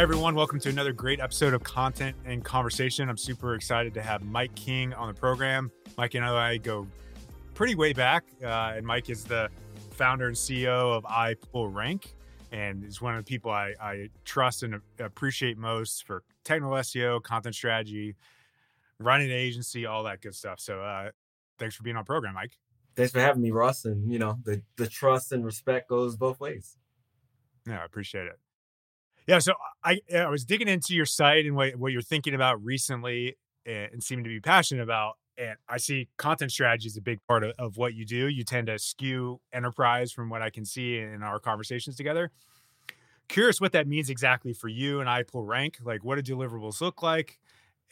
Hey everyone, welcome to another great episode of Content and Conversation. I'm super excited to have Mike King on the program. Mike and I go pretty way back, uh, and Mike is the founder and CEO of iPullRank, and is one of the people I, I trust and appreciate most for technical SEO, content strategy, running an agency, all that good stuff. So, uh, thanks for being on program, Mike. Thanks for having me, Ross. And you know, the the trust and respect goes both ways. Yeah, I appreciate it. Yeah, so I I was digging into your site and what, what you're thinking about recently and, and seeming to be passionate about. And I see content strategy is a big part of, of what you do. You tend to skew enterprise from what I can see in our conversations together. Curious what that means exactly for you and iPullRank. Like, what do deliverables look like?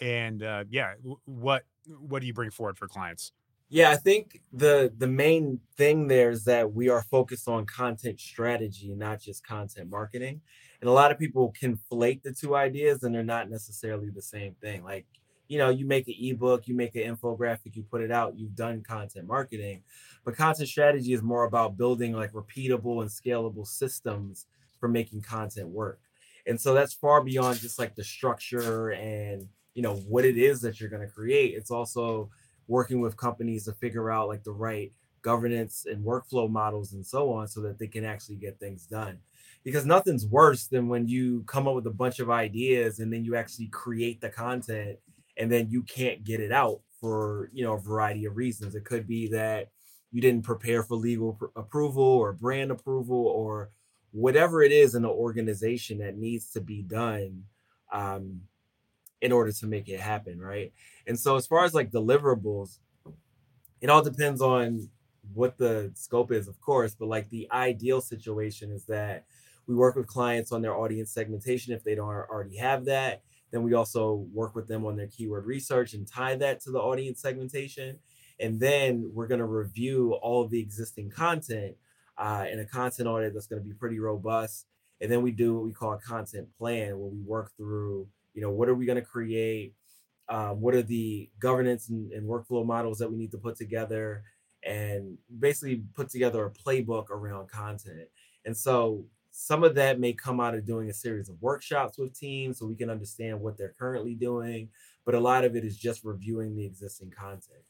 And uh, yeah, what what do you bring forward for clients? Yeah, I think the the main thing there is that we are focused on content strategy, not just content marketing. And a lot of people conflate the two ideas and they're not necessarily the same thing. Like, you know, you make an ebook, you make an infographic, you put it out, you've done content marketing. But content strategy is more about building like repeatable and scalable systems for making content work. And so that's far beyond just like the structure and, you know, what it is that you're going to create. It's also working with companies to figure out like the right governance and workflow models and so on so that they can actually get things done because nothing's worse than when you come up with a bunch of ideas and then you actually create the content and then you can't get it out for you know a variety of reasons it could be that you didn't prepare for legal pr- approval or brand approval or whatever it is in the organization that needs to be done um, in order to make it happen right and so as far as like deliverables it all depends on what the scope is of course but like the ideal situation is that we work with clients on their audience segmentation if they don't already have that. Then we also work with them on their keyword research and tie that to the audience segmentation. And then we're going to review all of the existing content uh, in a content audit that's going to be pretty robust. And then we do what we call a content plan where we work through, you know, what are we going to create? Um, what are the governance and, and workflow models that we need to put together? And basically put together a playbook around content. And so some of that may come out of doing a series of workshops with teams so we can understand what they're currently doing, but a lot of it is just reviewing the existing content.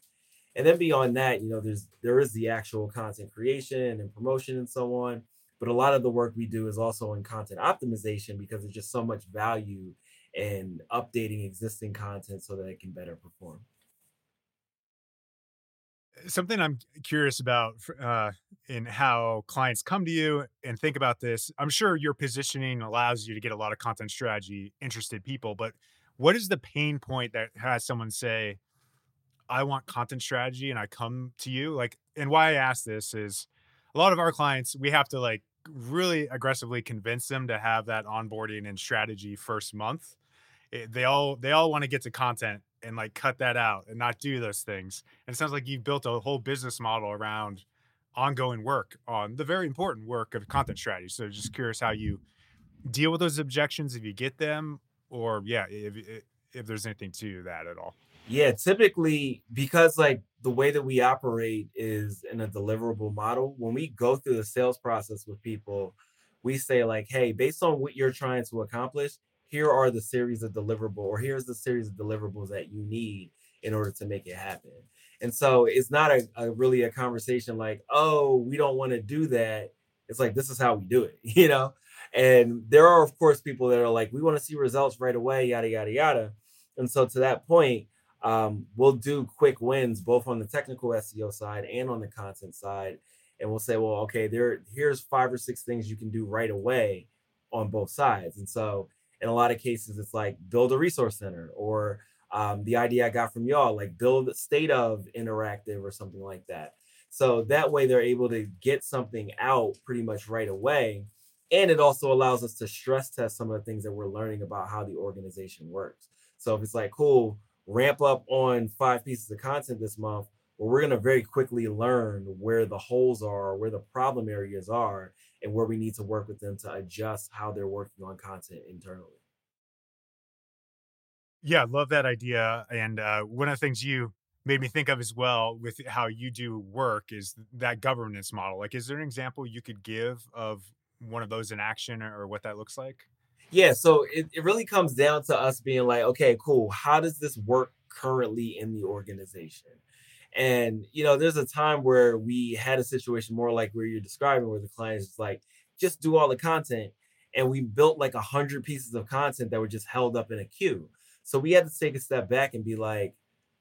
And then beyond that, you know, there's there is the actual content creation and promotion and so on, but a lot of the work we do is also in content optimization because there's just so much value in updating existing content so that it can better perform something I'm curious about uh, in how clients come to you and think about this. I'm sure your positioning allows you to get a lot of content strategy interested people, but what is the pain point that has someone say, I want content strategy and I come to you? Like, and why I ask this is a lot of our clients, we have to like really aggressively convince them to have that onboarding and strategy first month. It, eh, they all they all want to get to content and like cut that out and not do those things. And it sounds like you've built a whole business model around ongoing work on the very important work of content strategy. So just curious how you deal with those objections if you get them or yeah, if if there's anything to that at all. Yeah, typically because like the way that we operate is in a deliverable model, when we go through the sales process with people, we say like, "Hey, based on what you're trying to accomplish, here are the series of deliverable or here's the series of deliverables that you need in order to make it happen. And so it's not a, a really a conversation like oh we don't want to do that. It's like this is how we do it you know? And there are of course people that are like we want to see results right away yada yada yada. And so to that point um, we'll do quick wins both on the technical seo side and on the content side. And we'll say well okay there here's five or six things you can do right away on both sides. And so in a lot of cases it's like build a resource center or um, the idea i got from y'all like build state of interactive or something like that. So that way they're able to get something out pretty much right away and it also allows us to stress test some of the things that we're learning about how the organization works. So if it's like cool ramp up on five pieces of content this month well, we're going to very quickly learn where the holes are, where the problem areas are, and where we need to work with them to adjust how they're working on content internally. Yeah, love that idea. And uh, one of the things you made me think of as well with how you do work is that governance model. Like, is there an example you could give of one of those in action or what that looks like? Yeah, so it, it really comes down to us being like, okay, cool. How does this work currently in the organization? And you know, there's a time where we had a situation more like where you're describing, where the client is like, just do all the content, and we built like a hundred pieces of content that were just held up in a queue. So we had to take a step back and be like,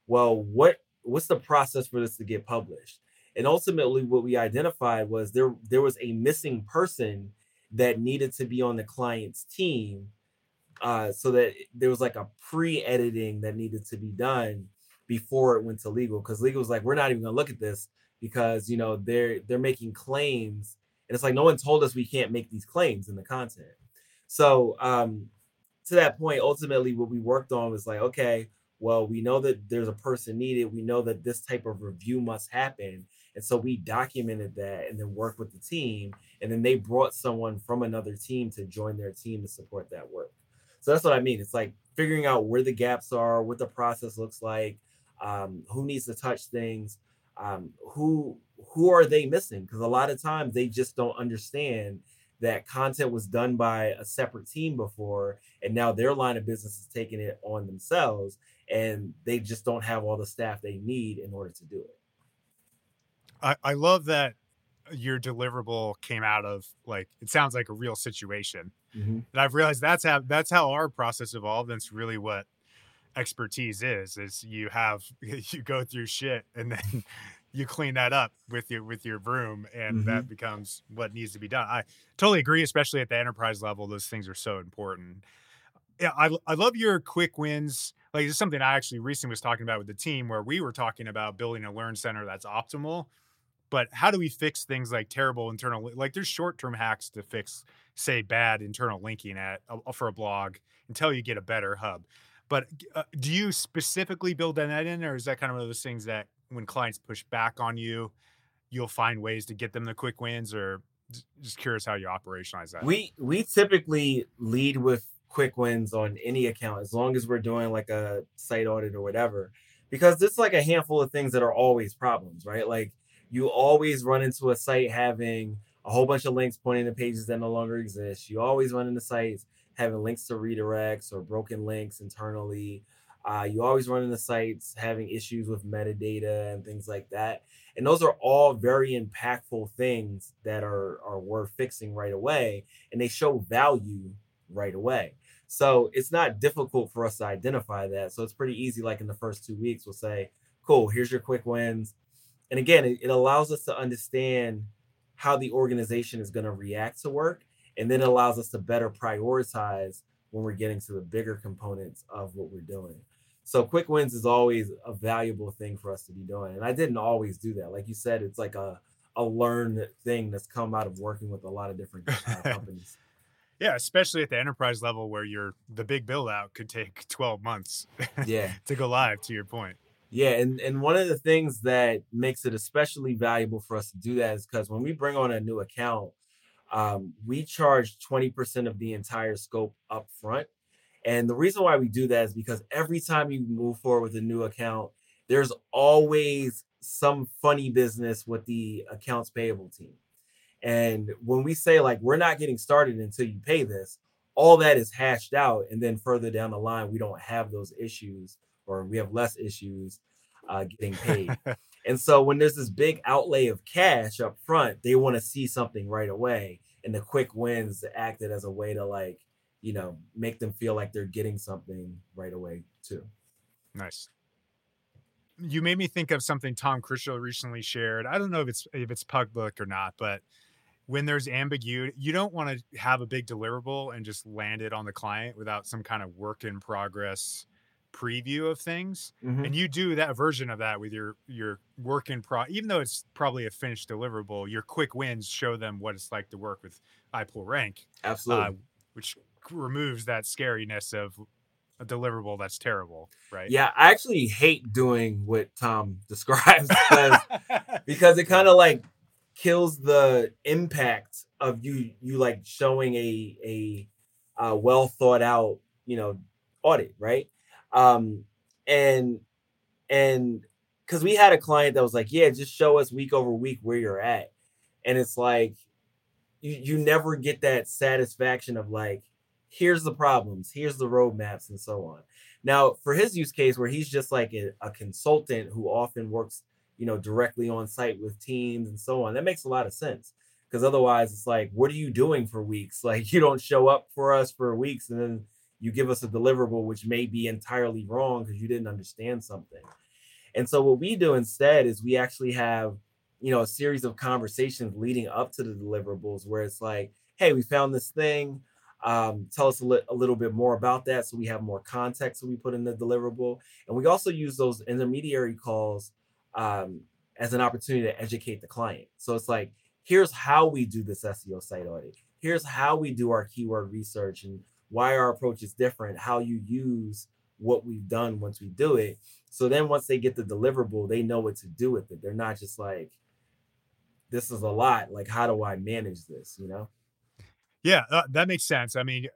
well, what what's the process for this to get published? And ultimately, what we identified was there there was a missing person that needed to be on the client's team uh, so that there was like a pre-editing that needed to be done before it went to legal because legal was like we're not even to look at this because you know they're they're making claims and it's like no one told us we can't make these claims in the content so um to that point ultimately what we worked on was like okay well we know that there's a person needed we know that this type of review must happen and so we documented that and then worked with the team. And then they brought someone from another team to join their team to support that work. So that's what I mean. It's like figuring out where the gaps are, what the process looks like, um, who needs to touch things, um, who who are they missing? Because a lot of times they just don't understand that content was done by a separate team before, and now their line of business is taking it on themselves, and they just don't have all the staff they need in order to do it. I, I love that your deliverable came out of like it sounds like a real situation. Mm-hmm. And I've realized that's how that's how our process evolved. And it's really what expertise is is you have you go through shit and then you clean that up with your with your broom and mm-hmm. that becomes what needs to be done. I totally agree, especially at the enterprise level, those things are so important. Yeah, I I love your quick wins. Like it's something I actually recently was talking about with the team where we were talking about building a learn center that's optimal but how do we fix things like terrible internal like there's short-term hacks to fix say bad internal linking at uh, for a blog until you get a better hub but uh, do you specifically build that in or is that kind of one of those things that when clients push back on you you'll find ways to get them the quick wins or just curious how you operationalize that we we typically lead with quick wins on any account as long as we're doing like a site audit or whatever because it's like a handful of things that are always problems right like you always run into a site having a whole bunch of links pointing to pages that no longer exist. You always run into sites having links to redirects or broken links internally. Uh, you always run into sites having issues with metadata and things like that. And those are all very impactful things that are, are worth fixing right away. And they show value right away. So it's not difficult for us to identify that. So it's pretty easy. Like in the first two weeks, we'll say, cool, here's your quick wins and again it, it allows us to understand how the organization is going to react to work and then it allows us to better prioritize when we're getting to the bigger components of what we're doing. So quick wins is always a valuable thing for us to be doing. And i didn't always do that. Like you said it's like a a learned thing that's come out of working with a lot of different uh, companies. Yeah especially at the enterprise level where you're the big build out could take 12 months yeah. to go live to your point. Yeah, and and one of the things that makes it especially valuable for us to do that is because when we bring on a new account, um, we charge 20% of the entire scope up front. And the reason why we do that is because every time you move forward with a new account, there's always some funny business with the accounts payable team. And when we say like we're not getting started until you pay this, all that is hashed out. And then further down the line, we don't have those issues or we have less issues uh, getting paid. and so when there's this big outlay of cash up front, they want to see something right away. And the quick wins acted as a way to like, you know, make them feel like they're getting something right away too. Nice. You made me think of something Tom Critchlow recently shared. I don't know if it's if it's public or not, but when there's ambiguity, you don't want to have a big deliverable and just land it on the client without some kind of work in progress preview of things mm-hmm. and you do that version of that with your your work in pro even though it's probably a finished deliverable your quick wins show them what it's like to work with iPullRank absolutely. uh, which removes that scariness of a deliverable that's terrible right? Yeah i actually hate doing what tom describes because, because it kind of like kills the impact of you you like showing a a, a well thought out you know audit right um, and and because we had a client that was like, yeah, just show us week over week where you're at. And it's like, you, you never get that satisfaction of like, here's the problems, here's the roadmaps, and so on. Now, for his use case, where he's just like a, a consultant who often works, you know, directly on site with teams and so on, that makes a lot of sense. Because otherwise, it's like, what are you doing for weeks? Like, you don't show up for us for weeks, and then you give us a deliverable which may be entirely wrong because you didn't understand something. And so what we do instead is we actually have, you know, a series of conversations leading up to the deliverables where it's like, hey, we found this thing. Um, tell us a, li- a little bit more about that so we have more context so we put in the deliverable. And we also use those intermediary calls um, as an opportunity to educate the client. So it's like, here's how we do this SEO site audit. Here's how we do our keyword research and why our approach is different, how you use what we've done once we do it. So then once they get the deliverable, they know what to do with it. They're not just like, this is a lot. Like, how do I manage this? You know? Yeah, uh, that makes sense. I mean,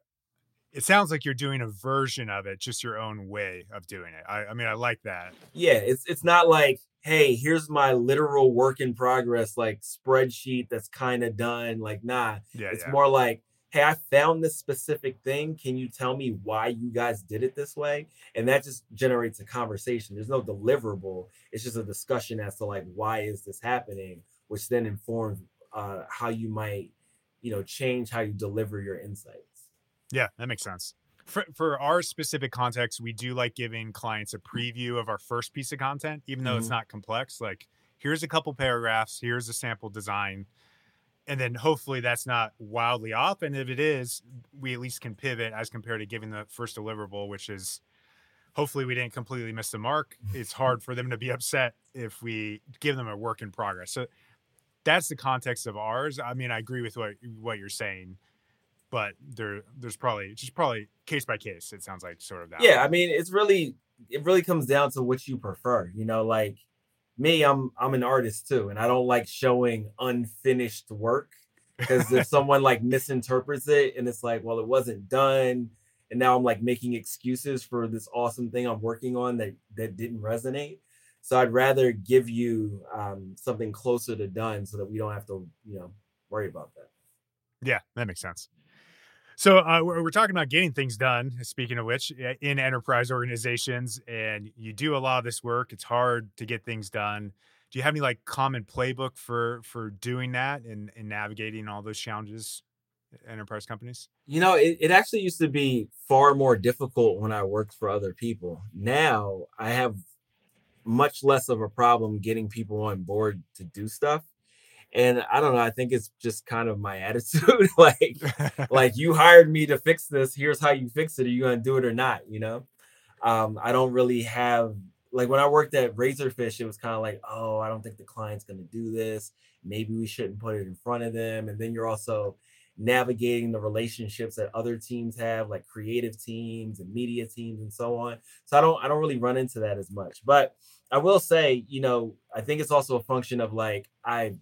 it sounds like you're doing a version of it, just your own way of doing it. I, I mean, I like that. Yeah, it's it's not like, hey, here's my literal work in progress, like spreadsheet that's kind of done. Like, nah, Yeah, it's yeah. more like, hey, I found this specific thing. Can you tell me why you guys did it this way? And that just generates a conversation. There's no deliverable. It's just a discussion as to like why is this happening, which then informs uh, how you might, you know, change how you deliver your insights. Yeah, that makes sense. For, for our specific context, we do like giving clients a preview of our first piece of content, even though it's Mhm. not complex. Like, here's a couple paragraphs, here's a sample design. And then hopefully that's not wildly off. And if it is, we at least can pivot as compared to giving the first deliverable, which is hopefully we didn't completely miss the mark. It's hard for them to be upset if we give them a work in progress. So that's the context of ours. I mean, I agree with what what you're saying, but there there's probably just probably case by case. It sounds like sort of that. Yeah, I mean, it's really it really comes down to what you prefer. You know, like me, I'm I'm an artist too, and I don't like showing unfinished work because if someone like misinterprets it and it's like, well, it wasn't done, and now I'm like making excuses for this awesome thing I'm working on that that didn't resonate. So I'd rather give you um, something closer to done so that we don't have to, you know, worry about that. yeah, that makes sense. So uh, we're, we're talking about getting things done. Speaking of which, uh, in enterprise organizations, and you do a lot of this work. It's hard to get things done. Do you have any like common playbook for for doing that and, and navigating all those challenges, enterprise companies? You know, it, it actually used to be far more difficult when I worked for other people. Now I have much less of a problem getting people on board to do stuff. And I don't know, I think it's just kind of my attitude. like, like you hired me to fix this. Here's how you fix it. Are you gonna do it or not? You know? Um, I don't really have like when I worked at Razorfish, it was kind of like, oh, I don't think the client's gonna do this. Maybe we shouldn't put it in front of them. And then you're also navigating the relationships that other teams have, like creative teams and media teams and so on. So I don't I don't really run into that as much. But I will say, you know, I think it's also a function of like I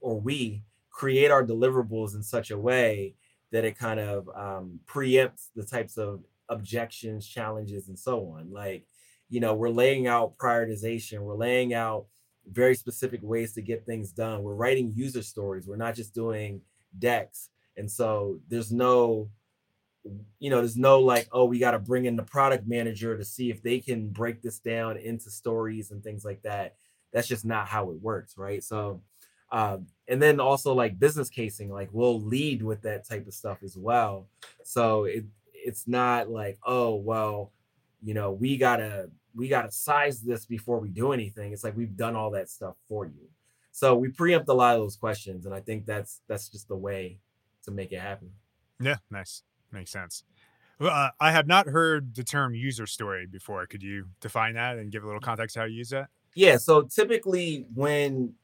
or we create our deliverables in such a way that it kind of um, preempts the types of objections, challenges, and so on. Like, you know, we're laying out prioritization, we're laying out very specific ways to get things done. We're writing user stories. We're not just doing decks. And so there's no, you know, there's no like, oh, we got to bring in the product manager to see if they can break this down into stories and things like that. That's just not how it works, right? So, um, and then also like business casing, like we'll lead with that type of stuff as well. So it it's not like, oh well, you know, we gotta we gotta size this before we do anything. It's like we've done all that stuff for you. So we preempt a lot of those questions, and I think that's that's just the way to make it happen. Yeah, nice. Makes sense. Well, uh, I have not heard the term user story before. Could you define that and give a little context how you use that? Yeah, so typically when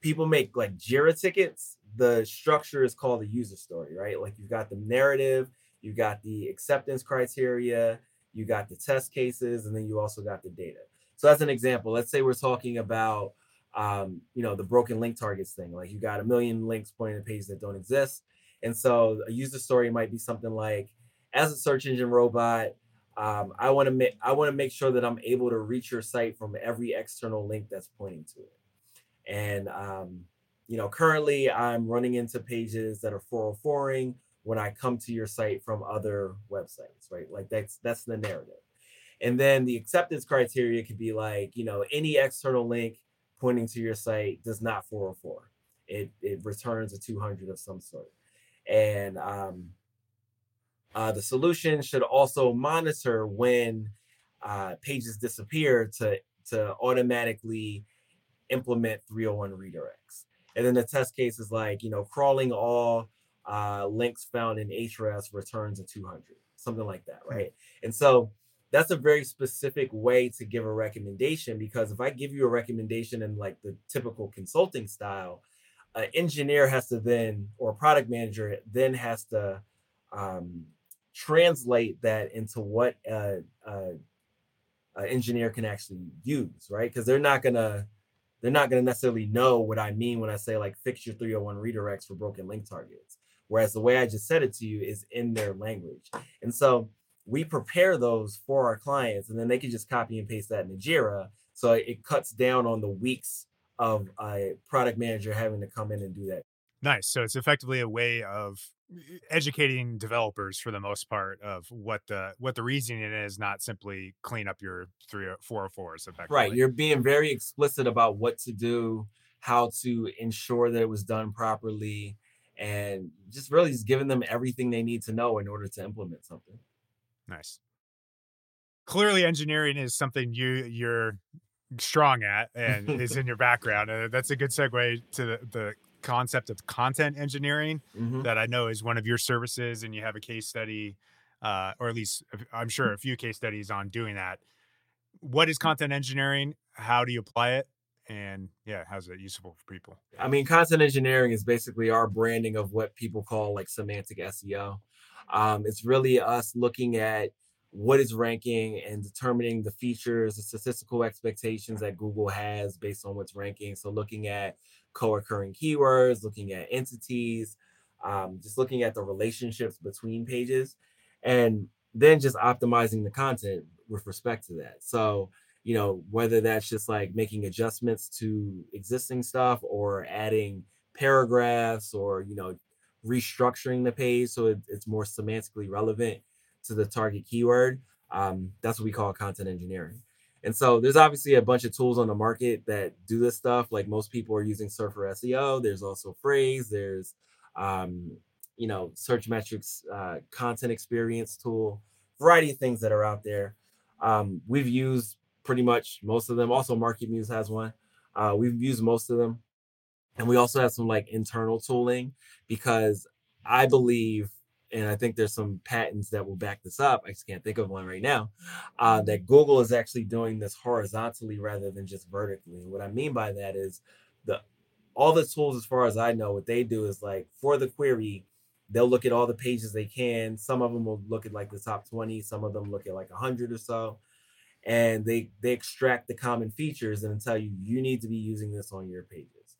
people make like Jira tickets, the structure is called a user story, right? Like you've got the narrative, you got the acceptance criteria, you got the test cases, and then you also got the data. So as an example, let's say we're talking about um, you know, the broken link targets thing. Like you got a million links pointing to pages that don't exist. And so a user story might be something like, as a search engine robot, um, I want to make I want to make sure that I'm able to reach your site from every external link that's pointing to it. And um, you know, currently I'm running into pages that are 404ing when I come to your site from other websites, right? Like that's that's the narrative. And then the acceptance criteria could be like, you know, any external link pointing to your site does not 404. It it returns a 200 of some sort. And um, uh, the solution should also monitor when uh, pages disappear to, to automatically implement 301 redirects. And then the test case is like, you know, crawling all uh, links found in Ahrefs returns a 200, something like that, hmm. right? And so that's a very specific way to give a recommendation because if I give you a recommendation in like the typical consulting style, an engineer has to then, or a product manager then has to um, translate that into what a, a, a engineer can actually use, right? Because they're not gonna they're not gonna necessarily know what I mean when I say like fix your 301 redirects for broken link targets. Whereas the way I just said it to you is in their language. And so we prepare those for our clients and then they can just copy and paste that in Jira. So it cuts down on the weeks of a product manager having to come in and do that. Nice. So it's effectively a way of educating developers for the most part of what the what the reasoning is, not simply clean up your three or four or fours. Effectively. Right. You're being very explicit about what to do, how to ensure that it was done properly, and just really just giving them everything they need to know in order to implement something. Nice. Clearly, engineering is something you you're strong at and is in your background. Uh, that's a good segue to the, the concept of content engineering mm-hmm. that I know is one of your services, and you have a case study, uh, or at least I'm sure a few case studies on doing that. What is content engineering? How do you apply it? And yeah, how's it useful for people? I mean, content engineering is basically our branding of what people call like semantic SEO. Um, it's really us looking at what is ranking and determining the features, the statistical expectations that Google has based on what's ranking. So looking at co-occurring keywords, looking at entities, um, just looking at the relationships between pages, and then just optimizing the content with respect to that. So, you know, whether that's just like making adjustments to existing stuff or adding paragraphs or, you know, restructuring the page so it, it's more semantically relevant to the target keyword. Um, that's what we call content engineering. And so there's obviously a bunch of tools on the market that do this stuff. Like most people are using Surfer SEO. There's also Frase. There's, um, you know, Searchmetrics uh, content experience tool. Variety of things that are out there. Um, we've used pretty much most of them. Also, MarketMuse has one. Uh, we've used most of them, and we also have some like internal tooling because I believe and I think there's some patents that will back this up. I just can't think of one right now. Uh, that Google is actually doing this horizontally rather than just vertically. What I mean by that is the all the tools, as far as I know, what they do is like for the query, they'll look at all the pages they can. Some of them will look at like the top 20, some of them look at like 100 or so. And they they extract the common features and tell you you need to be using this on your pages.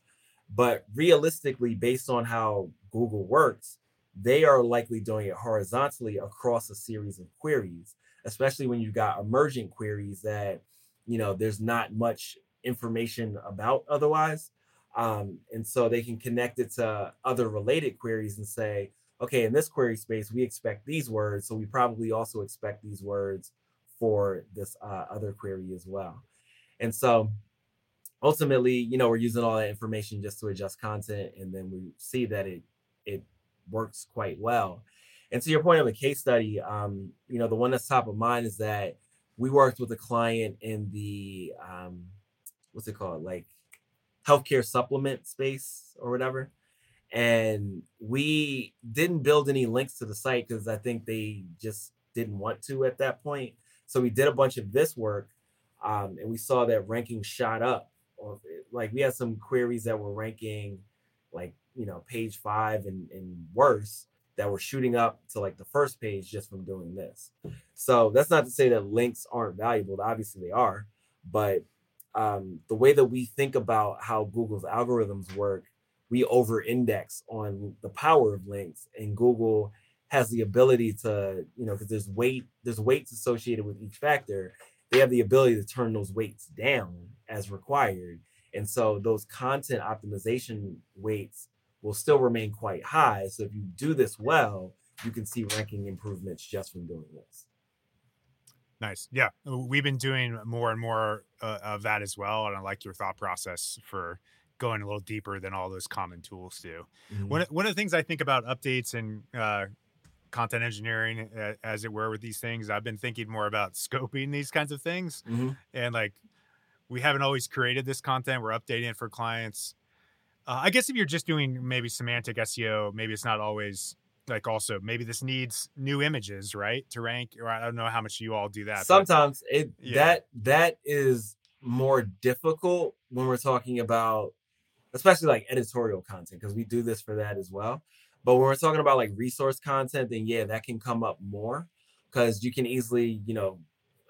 But realistically, based on how Google works, they are likely doing it horizontally across a series of queries, especially when you got emergent queries that, you know, there's not much information about otherwise. Um, and so they can connect it to other related queries and say, okay, in this query space, we expect these words. So we probably also expect these words for this uh, other query as well. And so ultimately, you know, we're using all that information just to adjust content. And then we see that it, it works quite well. And to your point of a case study, um, you know, the one that's top of mind is that we worked with a client in the um, what's it called, like healthcare supplement space or whatever. And we didn't build any links to the site because I think they just didn't want to at that point. So we did a bunch of this work, um, and we saw that ranking shot up. Like we had some queries that were ranking like you know page five and, and worse that were shooting up to like the first page just from doing this so that's not to say that links aren't valuable obviously they are but um, the way that we think about how google's algorithms work we over index on the power of links and google has the ability to, you know, because there's weight, there's weights associated with each factor. They have the ability to turn those weights down as required. And so those content optimization weights will still remain quite high. So if you do this well, you can see ranking improvements just from doing this. Nice. Yeah. We've been doing more and more uh, of that as well. And I like your thought process for going a little deeper than all those common tools do. Mm-hmm. One, one of the things I think about updates and uh, content engineering, uh, as it were, with these things, I've been thinking more about scoping these kinds of things. Mm-hmm. And like, we haven't always created this content, we're updating it for clients. Uh, I guess if you're just doing maybe semantic SEO, maybe it's not always like also maybe this needs new images, right, to rank. Or I don't know how much you all do that. Sometimes but, it yeah. that that is more difficult when we're talking about especially like editorial content because we do this for that as well. But when we're talking about like resource content, then yeah, that can come up more because you can easily, you know,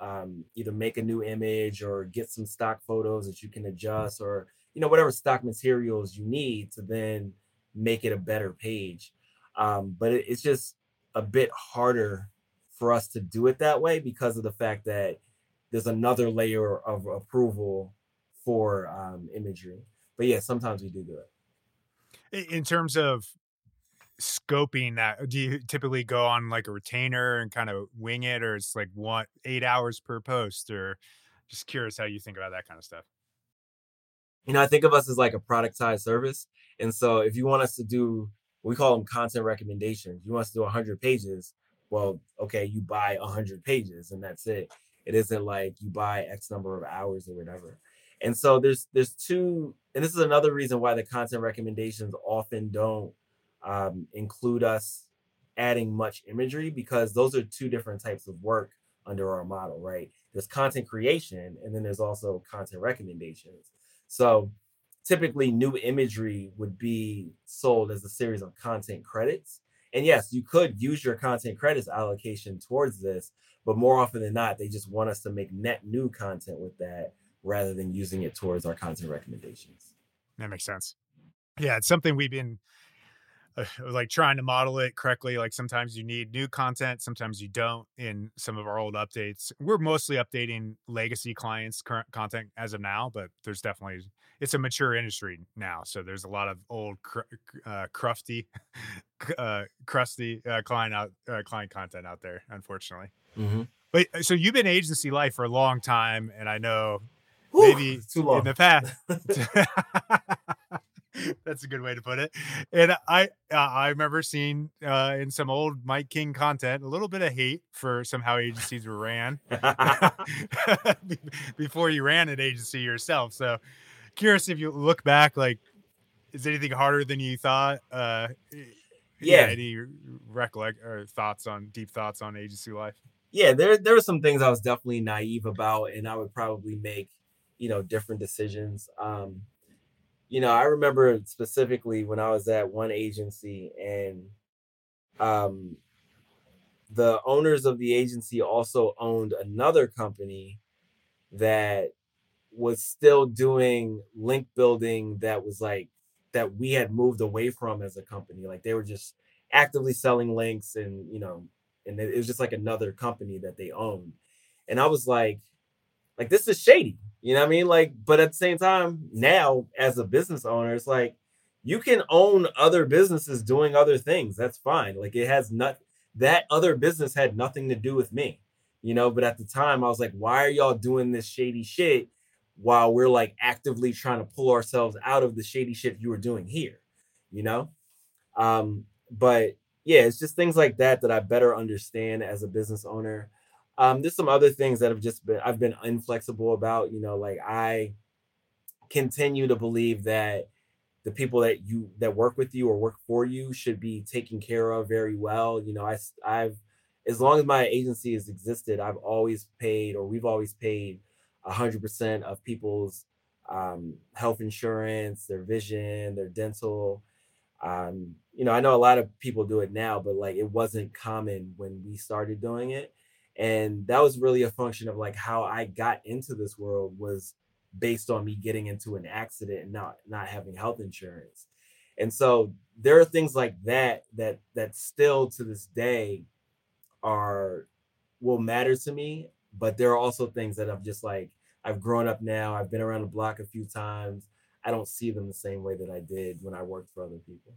um, either make a new image or get some stock photos that you can adjust or you know whatever stock materials you need to then make it a better page. Um, but it, it's just a bit harder for us to do it that way because of the fact that there's another layer of approval for um, imagery but yeah, sometimes we do do it. In terms of scoping that, do you typically go on like a retainer and kind of wing it, or it's like one eight hours per post, or just curious how you think about that kind of stuff? You know, I think of us as like a productized service, and so if you want us to do, we call them content recommendations. You want us to do 100 pages, well, okay, you buy 100 pages, and that's it. It isn't like you buy X number of hours or whatever. And so there's there's two, and this is another reason why the content recommendations often don't um, include us adding much imagery because those are two different types of work under our model, right? There's content creation and then there's also content recommendations. So typically new imagery would be sold as a series of content credits. And yes, you could use your content credits allocation towards this, but more often than not, they just want us to make net new content with that rather than using it towards our content recommendations. That makes sense. Yeah, it's something we've been like trying to model it correctly. Like sometimes you need new content, sometimes you don't. In some of our old updates, we're mostly updating legacy clients' current content as of now, but there's definitely it's a mature industry now, so there's a lot of old cr- uh, crufty, uh, crusty uh, client out uh, client content out there, unfortunately. Mm-hmm. But uh, so you've been agency life for a long time, and I know Whew, maybe in the past. That's a good way to put it. And I uh, I remember seeing uh, in some old Mike King content a little bit of hate for somehow agencies were ran before you ran an agency yourself. So curious if you look back, like, is anything harder than you thought? Uh, yeah. yeah. Any recollect or thoughts on deep thoughts on agency life? Yeah, there there were some things I was definitely naive about, and I would probably make you know different decisions um you know i remember specifically when i was at one agency and um the owners of the agency also owned another company that was still doing link building that was like that we had moved away from as a company like they were just actively selling links and you know and it was just like another company that they owned. And i was like like this is shady you know what I mean? Like, but at the same time, now as a business owner, it's like you can own other businesses doing other things. That's fine. Like it has not that other business had nothing to do with me, you know. But at the time, I was like, why are y'all doing this shady shit while we're like actively trying to pull ourselves out of the shady shit you were doing here, you know? Um, but yeah, it's just things like that that I better understand as a business owner. Um, there's some other things that have just been I've been inflexible about. You know, like I continue to believe that the people that you that work with you or work for you should be taken care of very well. You know, I I've as long as my agency has existed, I've always paid or we've always paid hundred percent of people's um, health insurance, their vision, their dental. Um, you know, I know a lot of people do it now, but like it wasn't common when we started doing it and that was really a function of like how i got into this world was based on me getting into an accident and not not having health insurance And so there are things like that that that still to this day are will matter to me, but there are also things that I've just like I've grown up now. I've been around the block a few times. I don't see them the same way that I did when I worked for other people.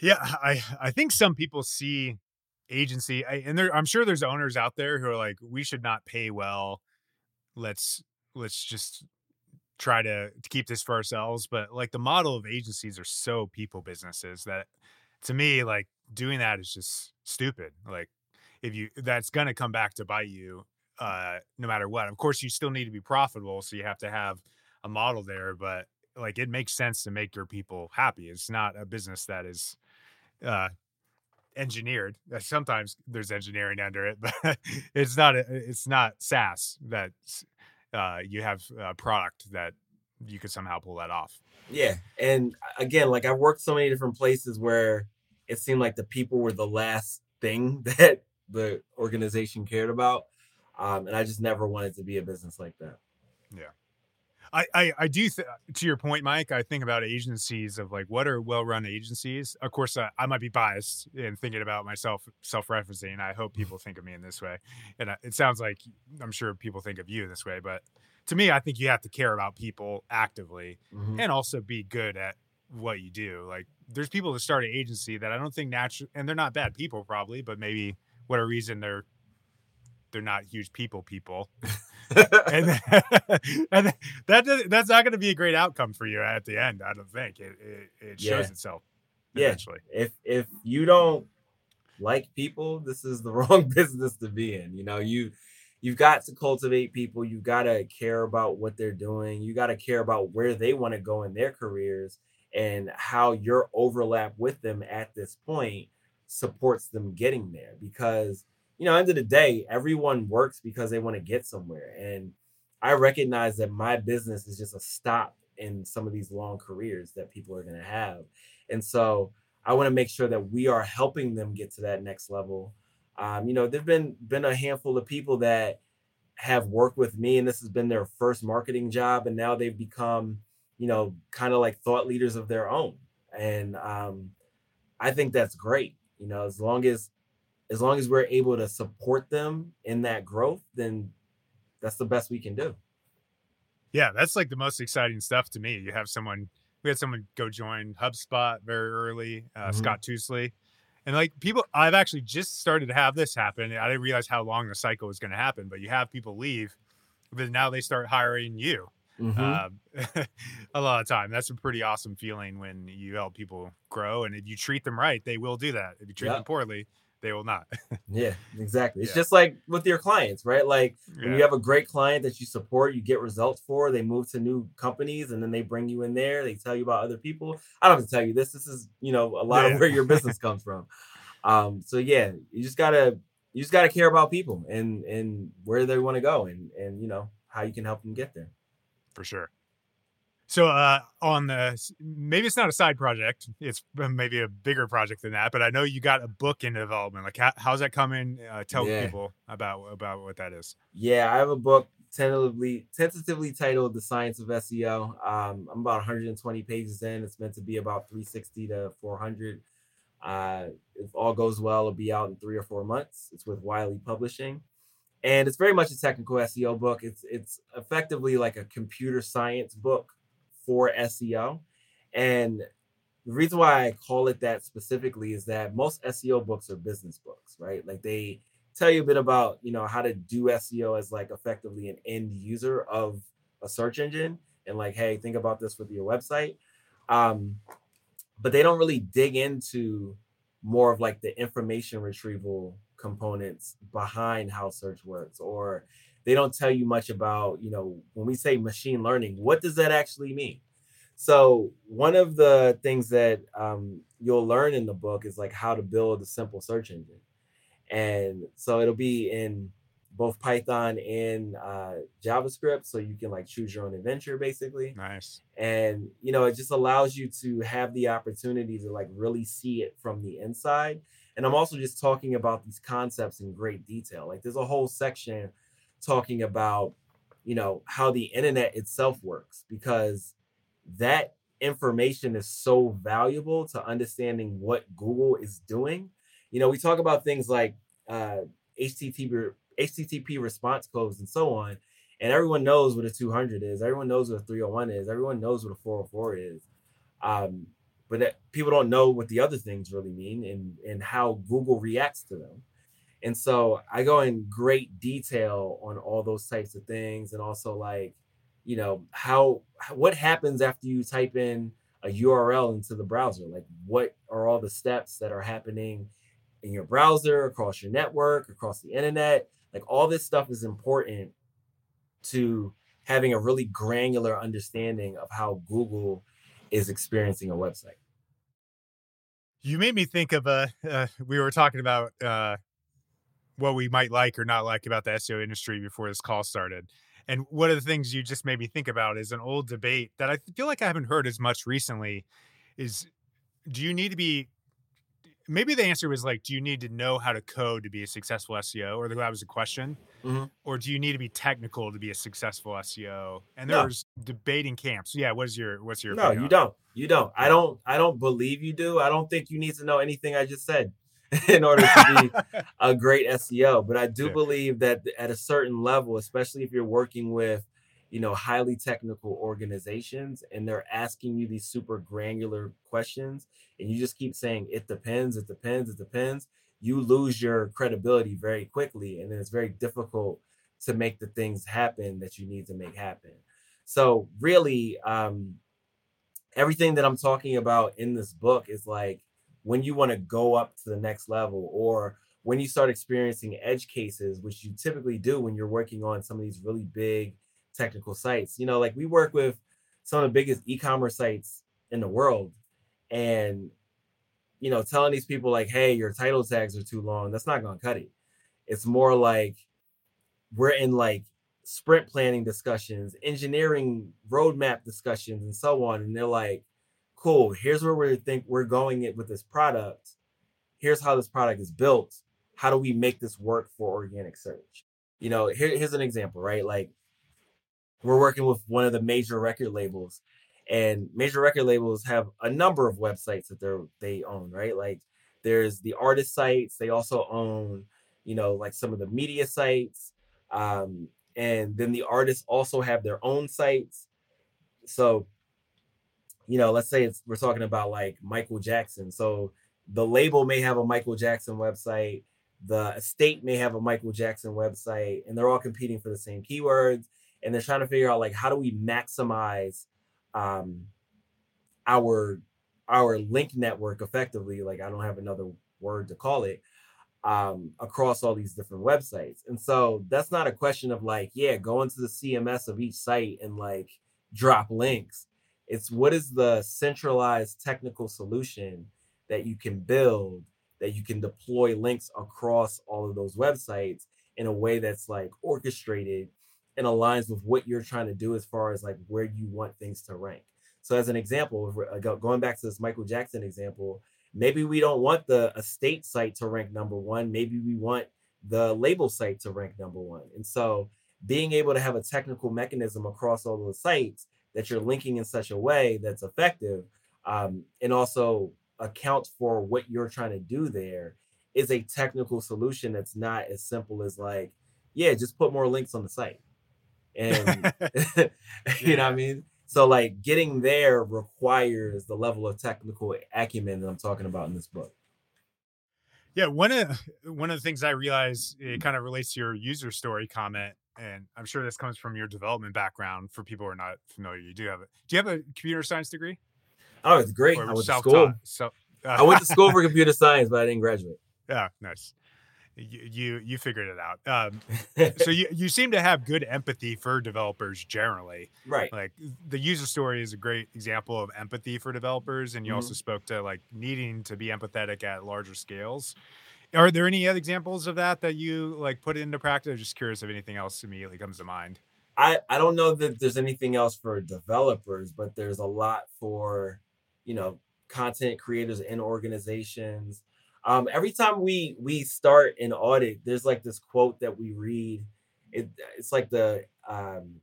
Yeah, I I think some people see agency, I, and there I'm sure there's owners out there who are like, we should not pay well. Let's let's just try to, to keep this for ourselves. But like the model of agencies are so people businesses that to me, like doing that is just stupid. Like if you that's gonna come back to bite you uh no matter what. Of course, you still need to be profitable, so you have to have a model there, but like it makes sense to make your people happy. It's not a business that is uh engineered. Sometimes there's engineering under it, but it's not it's not SaaS that uh, you have a product that you could somehow pull that off. Yeah, and again, like I've worked so many different places where it seemed like the people were the last thing that the organization cared about, um, and I just never wanted to be a business like that. Yeah. I, I, I do th- to your point, Mike. I think about agencies of like what are well-run agencies. Of course, uh, I might be biased in thinking about myself, self-referencing. I hope people think of me in this way, and uh, it sounds like I'm sure people think of you this way. But to me, I think you have to care about people actively mm-hmm. and also be good at what you do. Like, there's people that start an agency that I don't think natural, and they're not bad people probably, but maybe whatever reason they're they're not huge people people and, and that that's not going to be a great outcome for you at the end. I don't think it it, it shows yeah. itself eventually. Yeah. If if you don't like people, this is the wrong business to be in. You know, you you've got to cultivate people. You got to care about what they're doing. You got to care about where they want to go in their careers and how your overlap with them at this point supports them getting there because you know, end of the day, everyone works because they want to get somewhere. And I recognize that my business is just a stop in some of these long careers that people are going to have. And so I want to make sure that we are helping them get to that next level. Um, you know, there've been been a handful of people that have worked with me and this has been their first marketing job and now they've become, you know, kind of like thought leaders of their own. And um, I think that's great. You know, as long as as long as we're able to support them in that growth, then that's the best we can do. Yeah, that's like the most exciting stuff to me. You have someone, we had someone go join HubSpot very early, uh, mm-hmm. Scott Tousley. And like people, I've actually just started to have this happen. I didn't realize how long the cycle was going to happen, but you have people leave, but now they start hiring you. Mm-hmm. Um, a lot of time. That's a pretty awesome feeling when you help people grow. And if you treat them right, they will do that. If you treat them poorly, they will not. yeah, exactly. It's yeah. just like with your clients, right? Like yeah. when you have a great client that you support, you get results for, they move to new companies and then they bring you in there, they tell you about other people. I don't have to tell you this. This is, you know, a lot yeah. of where your business comes from. Um, so yeah, you just gotta you just gotta care about people and and where they want to go and and you know how you can help them get there. For sure. So uh, on the maybe it's not a side project, it's maybe a bigger project than that. But I know you got a book in development. Like, how, how's that coming? Uh, tell yeah. people about about what that is. Yeah, I have a book tentatively tentatively titled "The Science of SEO." Um, I'm about 120 pages in. It's meant to be about 360 to 400. Uh, if all goes well, it'll be out in three or four months. It's with Wiley Publishing and it's very much a technical SEO book. It's it's effectively like a computer science book for SEO. And the reason why I call it that specifically is that most SEO books are business books, right? Like they tell you a bit about, you know, how to do SEO as like effectively an end user of a search engine and like, hey, think about this with your website. Um, but they don't really dig into more of like the information retrieval components behind how search works or they don't tell you much about, you know, when we say machine learning, what does that actually mean? So one of the things that um, you'll learn in the book is like how to build a simple search engine, and so it'll be in both Python and uh, JavaScript, so you can like choose your own adventure basically. Nice. And you know, it just allows you to have the opportunity to like really see it from the inside. And I'm also just talking about these concepts in great detail. Like there's a whole section talking about you know how the internet itself works because that information is so valuable to understanding what Google is doing. You know, we talk about things like uh, HTTP HTTP response codes and so on, and everyone knows what a 200 is. Everyone knows what a 301 is. Everyone knows what a 404 is. Um, but that, people don't know what the other things really mean and and how Google reacts to them. And so I go in great detail on all those types of things, and also like, you know, how what happens after you type in a URL into the browser? Like, what are all the steps that are happening in your browser, across your network, across the internet? Like, all this stuff is important to having a really granular understanding of how Google is experiencing a website. You made me think of a. Uh, we were talking about uh, what we might like or not like about the SEO industry before this call started. And one of the things you just made me think about is an old debate that I feel like I haven't heard as much recently is do you need to be maybe the answer was like do you need to know how to code to be a successful SEO or that was a question mm-hmm. or do you need to be technical to be a successful SEO and there's no. debating camps yeah what's your what's your no you don't you don't I don't I don't believe you do I don't think you need to know anything I just said in order to be a great SEO. But I do believe that at a certain level, especially if you're working with, you know, highly technical organizations and they're asking you these super granular questions and you just keep saying it depends, it depends, it depends, you lose your credibility very quickly and then it's very difficult to make the things happen that you need to make happen. So really um everything that I'm talking about in this book is like when you want to go up to the next level or when you start experiencing edge cases, which you typically do when you're working on some of these really big technical sites. You know, like we work with some of the biggest e-commerce sites in the world and you know, telling these people like, "Hey, your title tags are too long." That's not going to cut it. It's more like we're in like sprint planning discussions, engineering roadmap discussions and so on and they're like, cool, here's where we think we're going it with this product. Here's how this product is built. How do we make this work for organic search? You know, here, here's an example, right? Like we're working with one of the major record labels, and major record labels have a number of websites that they're they own, right? Like there's the artist sites, they also own, you know, like some of the media sites. Um, and then the artists also have their own sites. So you know, let's say it's we're talking about like Michael Jackson. So the label may have a Michael Jackson website, the estate may have a Michael Jackson website, and they're all competing for the same keywords. And they're trying to figure out like how do we maximize um our our link network effectively. Like I don't have another word to call it um, across all these different websites. And so that's not a question of like, yeah, go into the CMS of each site and like drop links. It's what is the centralized technical solution that you can build that you can deploy links across all of those websites in a way that's like orchestrated and aligns with what you're trying to do as far as like where you want things to rank. So as an example, going back to this Michael Jackson example, maybe we don't want the estate site to rank number one. Maybe we want the label site to rank number one. And so being able to have a technical mechanism across all those sites that you're linking in such a way that's effective um, and also account for what you're trying to do there is a technical solution that's not as simple as like yeah just put more links on the site. And you know what i mean? So like getting there requires the level of technical acumen that i'm talking about in this book. Yeah one of one of the things i realize it kind of relates to your user story comment and I'm sure this comes from your development background. For people who are not familiar, you do have it. Do you have a computer science degree? Oh, it's great. Or I went to school. So uh, I went to school for computer science, but I didn't graduate. Yeah, nice. You you, you figured it out. Um, so you you seem to have good empathy for developers generally. Right. Like the user story is a great example of empathy for developers, and you mm-hmm. also spoke to like needing to be empathetic at larger scales. Are there any other examples of that that you like put into practice? I'm just curious if anything else immediately comes to mind. I, I don't know that there's anything else for developers, but there's a lot for, you know, content creators and organizations. Um, every time we we start an audit, there's like this quote that we read. It, it's like the um,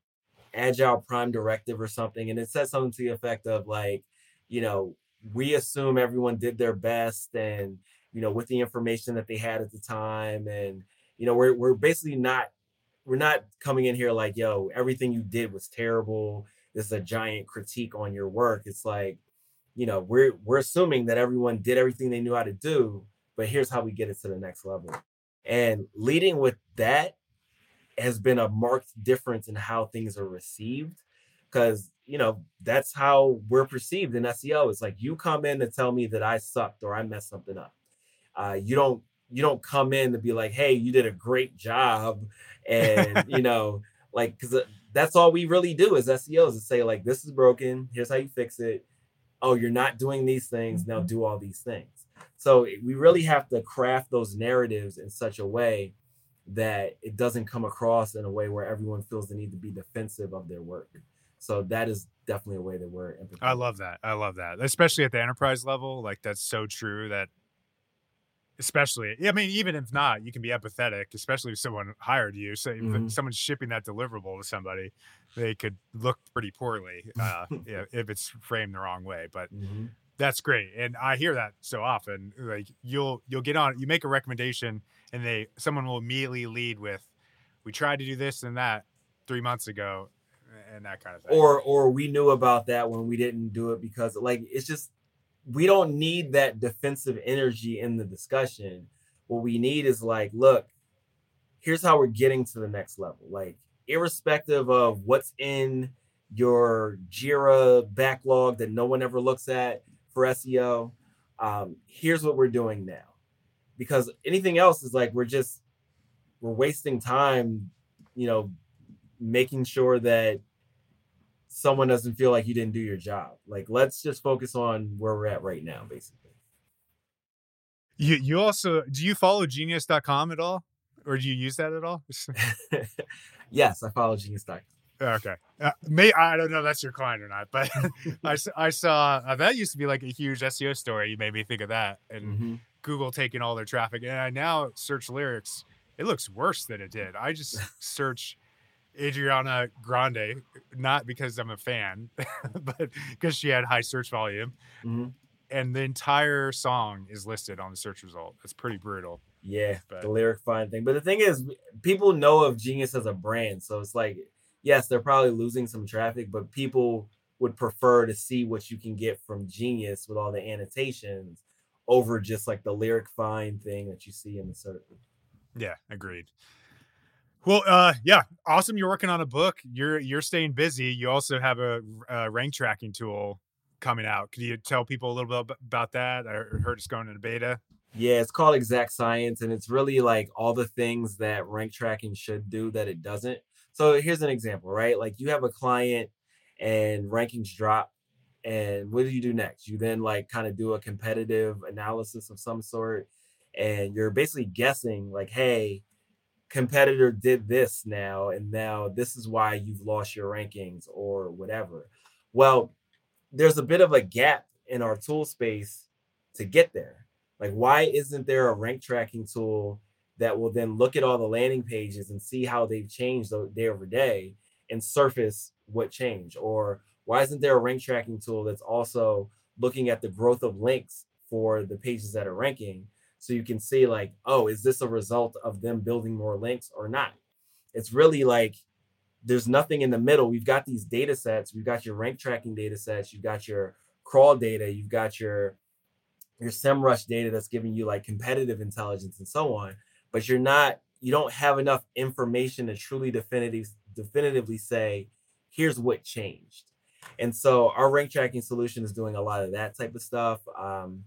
agile prime directive or something, and it says something to the effect of like, you know, we assume everyone did their best and, you know, with the information that they had at the time. And, you know, we're, we're basically not, we're not coming in here like, yo, everything you did was terrible. This is a giant critique on your work. It's like, you know, we're, we're assuming that everyone did everything they knew how to do, but here's how we get it to the next level. And leading with that has been a marked difference in how things are received because you know that's how we're perceived in SEO. It's like you come in to tell me that I sucked or I messed something up. Uh, you don't you don't come in to be like, hey, you did a great job, and you know, like because uh, that's all we really do as SEOs is say like, this is broken. Here's how you fix it. Oh, you're not doing these things now. Mm-hmm. Do all these things. So we really have to craft those narratives in such a way that it doesn't come across in a way where everyone feels the need to be defensive of their work. So that is definitely a way that we're. I love that. I love that, especially at the enterprise level. Like that's so true. That especially, I mean, even if not, you can be empathetic, especially if someone hired you. So mm-hmm. if someone's shipping that deliverable to somebody, they could look pretty poorly uh, if it's framed the wrong way. But mm-hmm. that's great, and I hear that so often. Like you'll you'll get on, you make a recommendation, and they someone will immediately lead with, "We tried to do this and that three months ago." and that kind of thing. Or or we knew about that when we didn't do it because like it's just we don't need that defensive energy in the discussion. What we need is like, look, here's how we're getting to the next level. Like irrespective of what's in your Jira backlog that no one ever looks at for SEO, um, here's what we're doing now. Because anything else is like we're just we're wasting time, you know, making sure that someone doesn't feel like you didn't do your job. Like let's just focus on where we're at right now, basically. You you also do you follow genius.com at all? Or do you use that at all? yes, I follow genius.com. Okay. Uh, may I don't know if that's your client or not, but I, I saw uh, that used to be like a huge SEO story. You made me think of that and mm-hmm. Google taking all their traffic. And I now search lyrics. It looks worse than it did. I just search Ariana Grande, not because I'm a fan, but because she had high search volume. Mm-hmm. And the entire song is listed on the search result. It's pretty brutal. Yeah, but. the LyricFind thing. But the thing is, people know of Genius as a brand. So it's like, yes, they're probably losing some traffic, but people would prefer to see what you can get from Genius with all the annotations over just like the LyricFind thing that you see in the search. Yeah, agreed. Well, uh, yeah, awesome. You're working on a book. You're you're staying busy. You also have a, a rank tracking tool coming out. Could you tell people a little bit about that? I heard it's going into beta. Yeah, it's called Exact Science, and it's really like all the things that rank tracking should do that it doesn't. So here's an example, right? Like you have a client and rankings drop, and what do you do next? You then like kind of do a competitive analysis of some sort, and you're basically guessing like, hey, competitor did this now and now this is why you've lost your rankings or whatever. Well there's a bit of a gap in our tool space to get there. Like why isn't there a rank tracking tool that will then look at all the landing pages and see how they've changed day over day and surface what changed? Or why isn't there a rank tracking tool that's also looking at the growth of links for the pages that are ranking so you can see like oh is this a result of them building more links or not? It's really like there's nothing in the middle. We've got these data sets. We've got your rank tracking data sets. You've got your crawl data. You've got your your semrush data that's giving you like competitive intelligence and so on. But you're not you don't have enough information to truly definitively definitively say here's what changed. And so our rank tracking solution is doing a lot of that type of stuff. Um,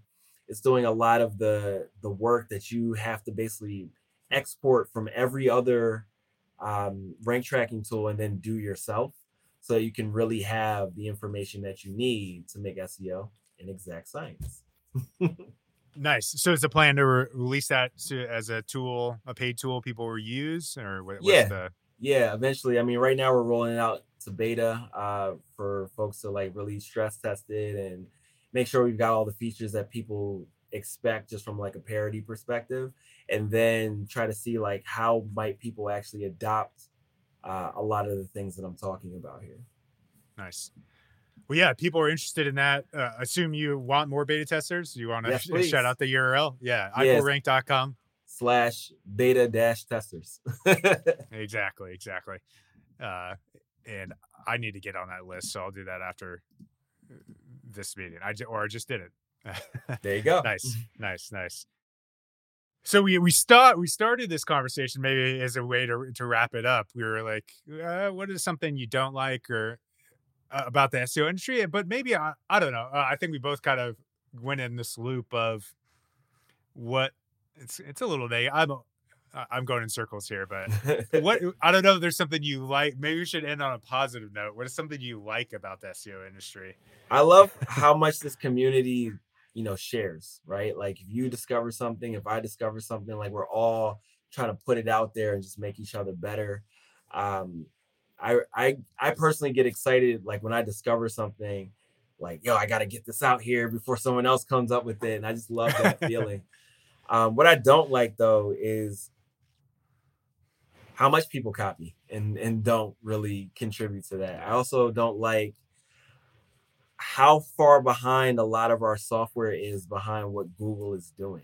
it's doing a lot of the the work that you have to basically export from every other um, rank tracking tool and then do yourself so you can really have the information that you need to make SEO an exact science. nice. So is the plan to re- release that to, as a tool, a paid tool people will use, or what, yeah, the... yeah. Eventually, I mean, right now we're rolling it out to beta uh, for folks to like really stress test it and make sure we've got all the features that people expect just from like a parity perspective and then try to see like how might people actually adopt uh, a lot of the things that i'm talking about here nice Well, yeah, people are interested in that. Uh, assume you want more beta testers. You want to Yes, sh- shout out the URL? Yeah, Yes. iPullRank.com. Slash beta dash testers. Exactly, exactly. Uh, and I need to get on that list, so I'll do that after this meeting. I or I just did it. there you go. nice, nice, nice. So we we start we started this conversation maybe as a way to to wrap it up. We were like, uh, what is something you don't like or uh, about the SEO industry? But maybe I I don't know. Uh, I think we both kind of went in this loop of what it's it's a little vague. I'm I'm going in circles here, but what I don't know if there's something you like. Maybe we should end on a positive note. What is something you like about the SEO industry? I love how much this community, you know, shares, right? Like if you discover something, if I discover something, like we're all trying to put it out there and just make each other better. Um, I I I personally get excited like when I discover something, like yo, I gotta get this out here before someone else comes up with it, and I just love that feeling. Um, what I don't like though is how much people copy and and don't really contribute to that. I also don't like how far behind a lot of our software is behind what Google is doing.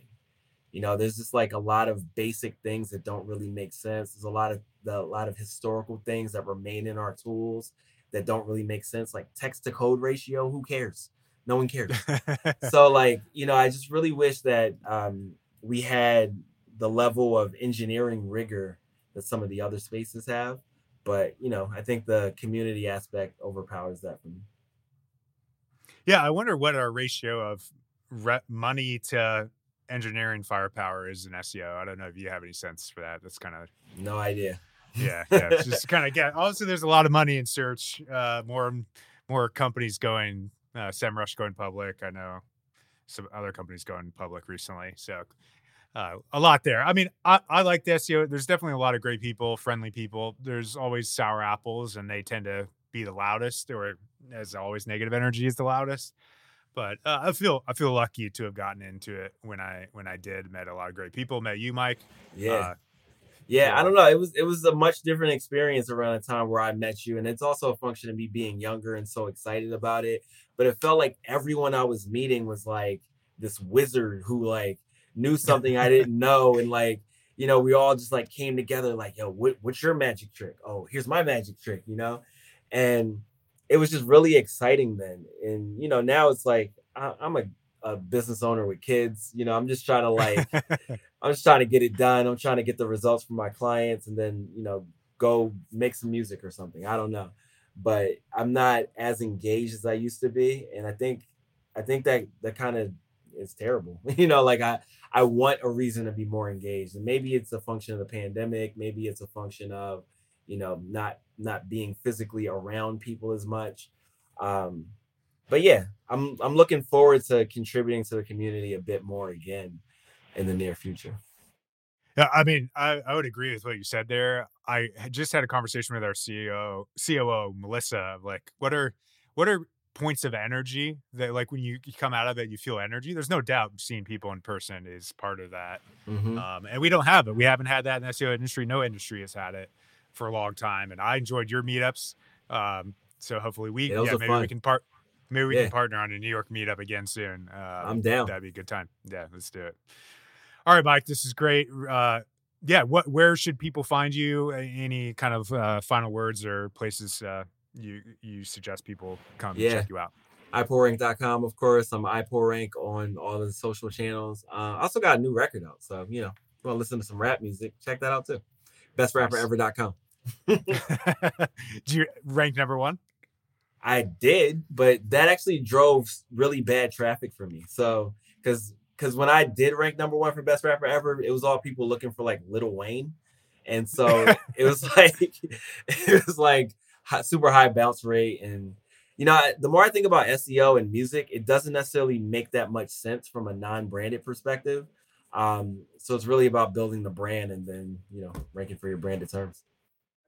You know, there's just like a lot of basic things that don't really make sense. There's a lot of the a lot of historical things that remain in our tools that don't really make sense, like text to code ratio. Who cares? No one cares. so like, you know, I just really wish that um, we had the level of engineering rigor that some of the other spaces have. But you know, I think the community aspect overpowers that for me. Yeah, I wonder what our ratio of re- money to engineering firepower is in SEO. I don't know if you have any sense for that. That's kind of No idea. yeah, yeah. it's just kind of get. Also, there's a lot of money in search. Uh, more more companies going. Uh, SEMrush going public. I know some other companies going public recently. So uh, a lot there. I mean, I, I like the SEO. There's definitely a lot of great people, friendly people. There's always sour apples, and they tend to be the loudest, or as always, negative energy is the loudest. But uh, I feel I feel lucky to have gotten into it when I when I did. Met a lot of great people. Met you, Mike. Yeah. Uh, yeah, yeah. I don't know. It was it was a much different experience around the time where I met you. And it's also a function of me being younger and so excited about it. But it felt like everyone I was meeting was like this wizard who like knew something I didn't know. And like, you know, we all just like came together, like, yo, what, what's your magic trick? Oh, here's my magic trick, you know? And it was just really exciting then. And you know, now it's like I, I'm a, a business owner with kids. You know, I'm just trying to like I'm just trying to get it done. I'm trying to get the results from my clients and then, you know, go make some music or something. I don't know. But I'm not as engaged as I used to be. And I think I think that that kind of is terrible. you know, like I I want a reason to be more engaged. And maybe it's a function of the pandemic, maybe it's a function of, you know, not not being physically around people as much. Um but yeah, I'm I'm looking forward to contributing to the community a bit more again in the near future. Yeah, I mean, I, I would agree with what you said there. I just had a conversation with our CEO, COO, Melissa. Like, what are what are points of energy that, like, when you you come out of it, you feel energy? There's no doubt seeing people in person is part of that. Mhm. Um, and we don't have it. We haven't had that in the SEO industry. No industry has had it for a long time. And I enjoyed your meetups. Um, so hopefully we, Yeah, yeah, maybe we can part. Maybe we Yeah. can partner on a New York meetup again soon. Uh, I'm down. That'd be a good time. Yeah, let's do it. All right, Mike, this is great. Uh, yeah, what where should people find you? Any kind of uh, final words or places uh, you you suggest people come Yeah. check you out? iPullRank.com, of course. I'm iPullRank on all the social channels. Uh, I also got a new record out. So, you know, if you want to listen to some rap music, check that out too. BestRapperEver.com. Do you rank number one? I did, but that actually drove really bad traffic for me. So, because because when I did rank number one for best rapper ever, it was all people looking for like Lil Wayne, and so it was like it was like super high bounce rate, and you know the more I think about SEO and music, it doesn't necessarily make that much sense from a non-branded perspective. Um, so it's really about building the brand and then you know ranking for your branded terms.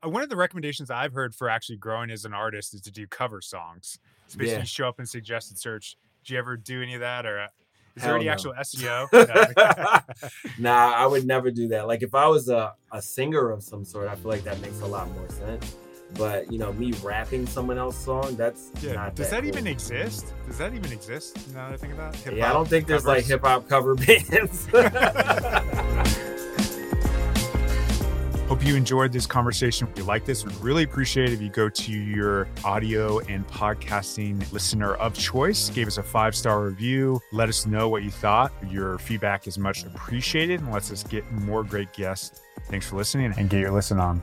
Uh, one of the recommendations I've heard for actually growing as an artist is to do cover songs. It's basically Yeah. show up in suggested search. Do you ever do any of that, or uh, is there any no. actual SEO? Nah, I would never do that. Like if I was a, a singer of some sort, I feel like that makes a lot more sense. But you know, me rapping someone else's song, that's Yeah. not Does that, cool. even exist? Does that even exist? Now that I think about it. Yeah, I don't think there's like hip hop cover bands. Hope you enjoyed this conversation. If you like this, we'd really appreciate it if you go to your audio and podcasting listener of choice, gave us a five star review, let us know what you thought. Your feedback is much appreciated and lets us get more great guests. Thanks for listening and get your listen on.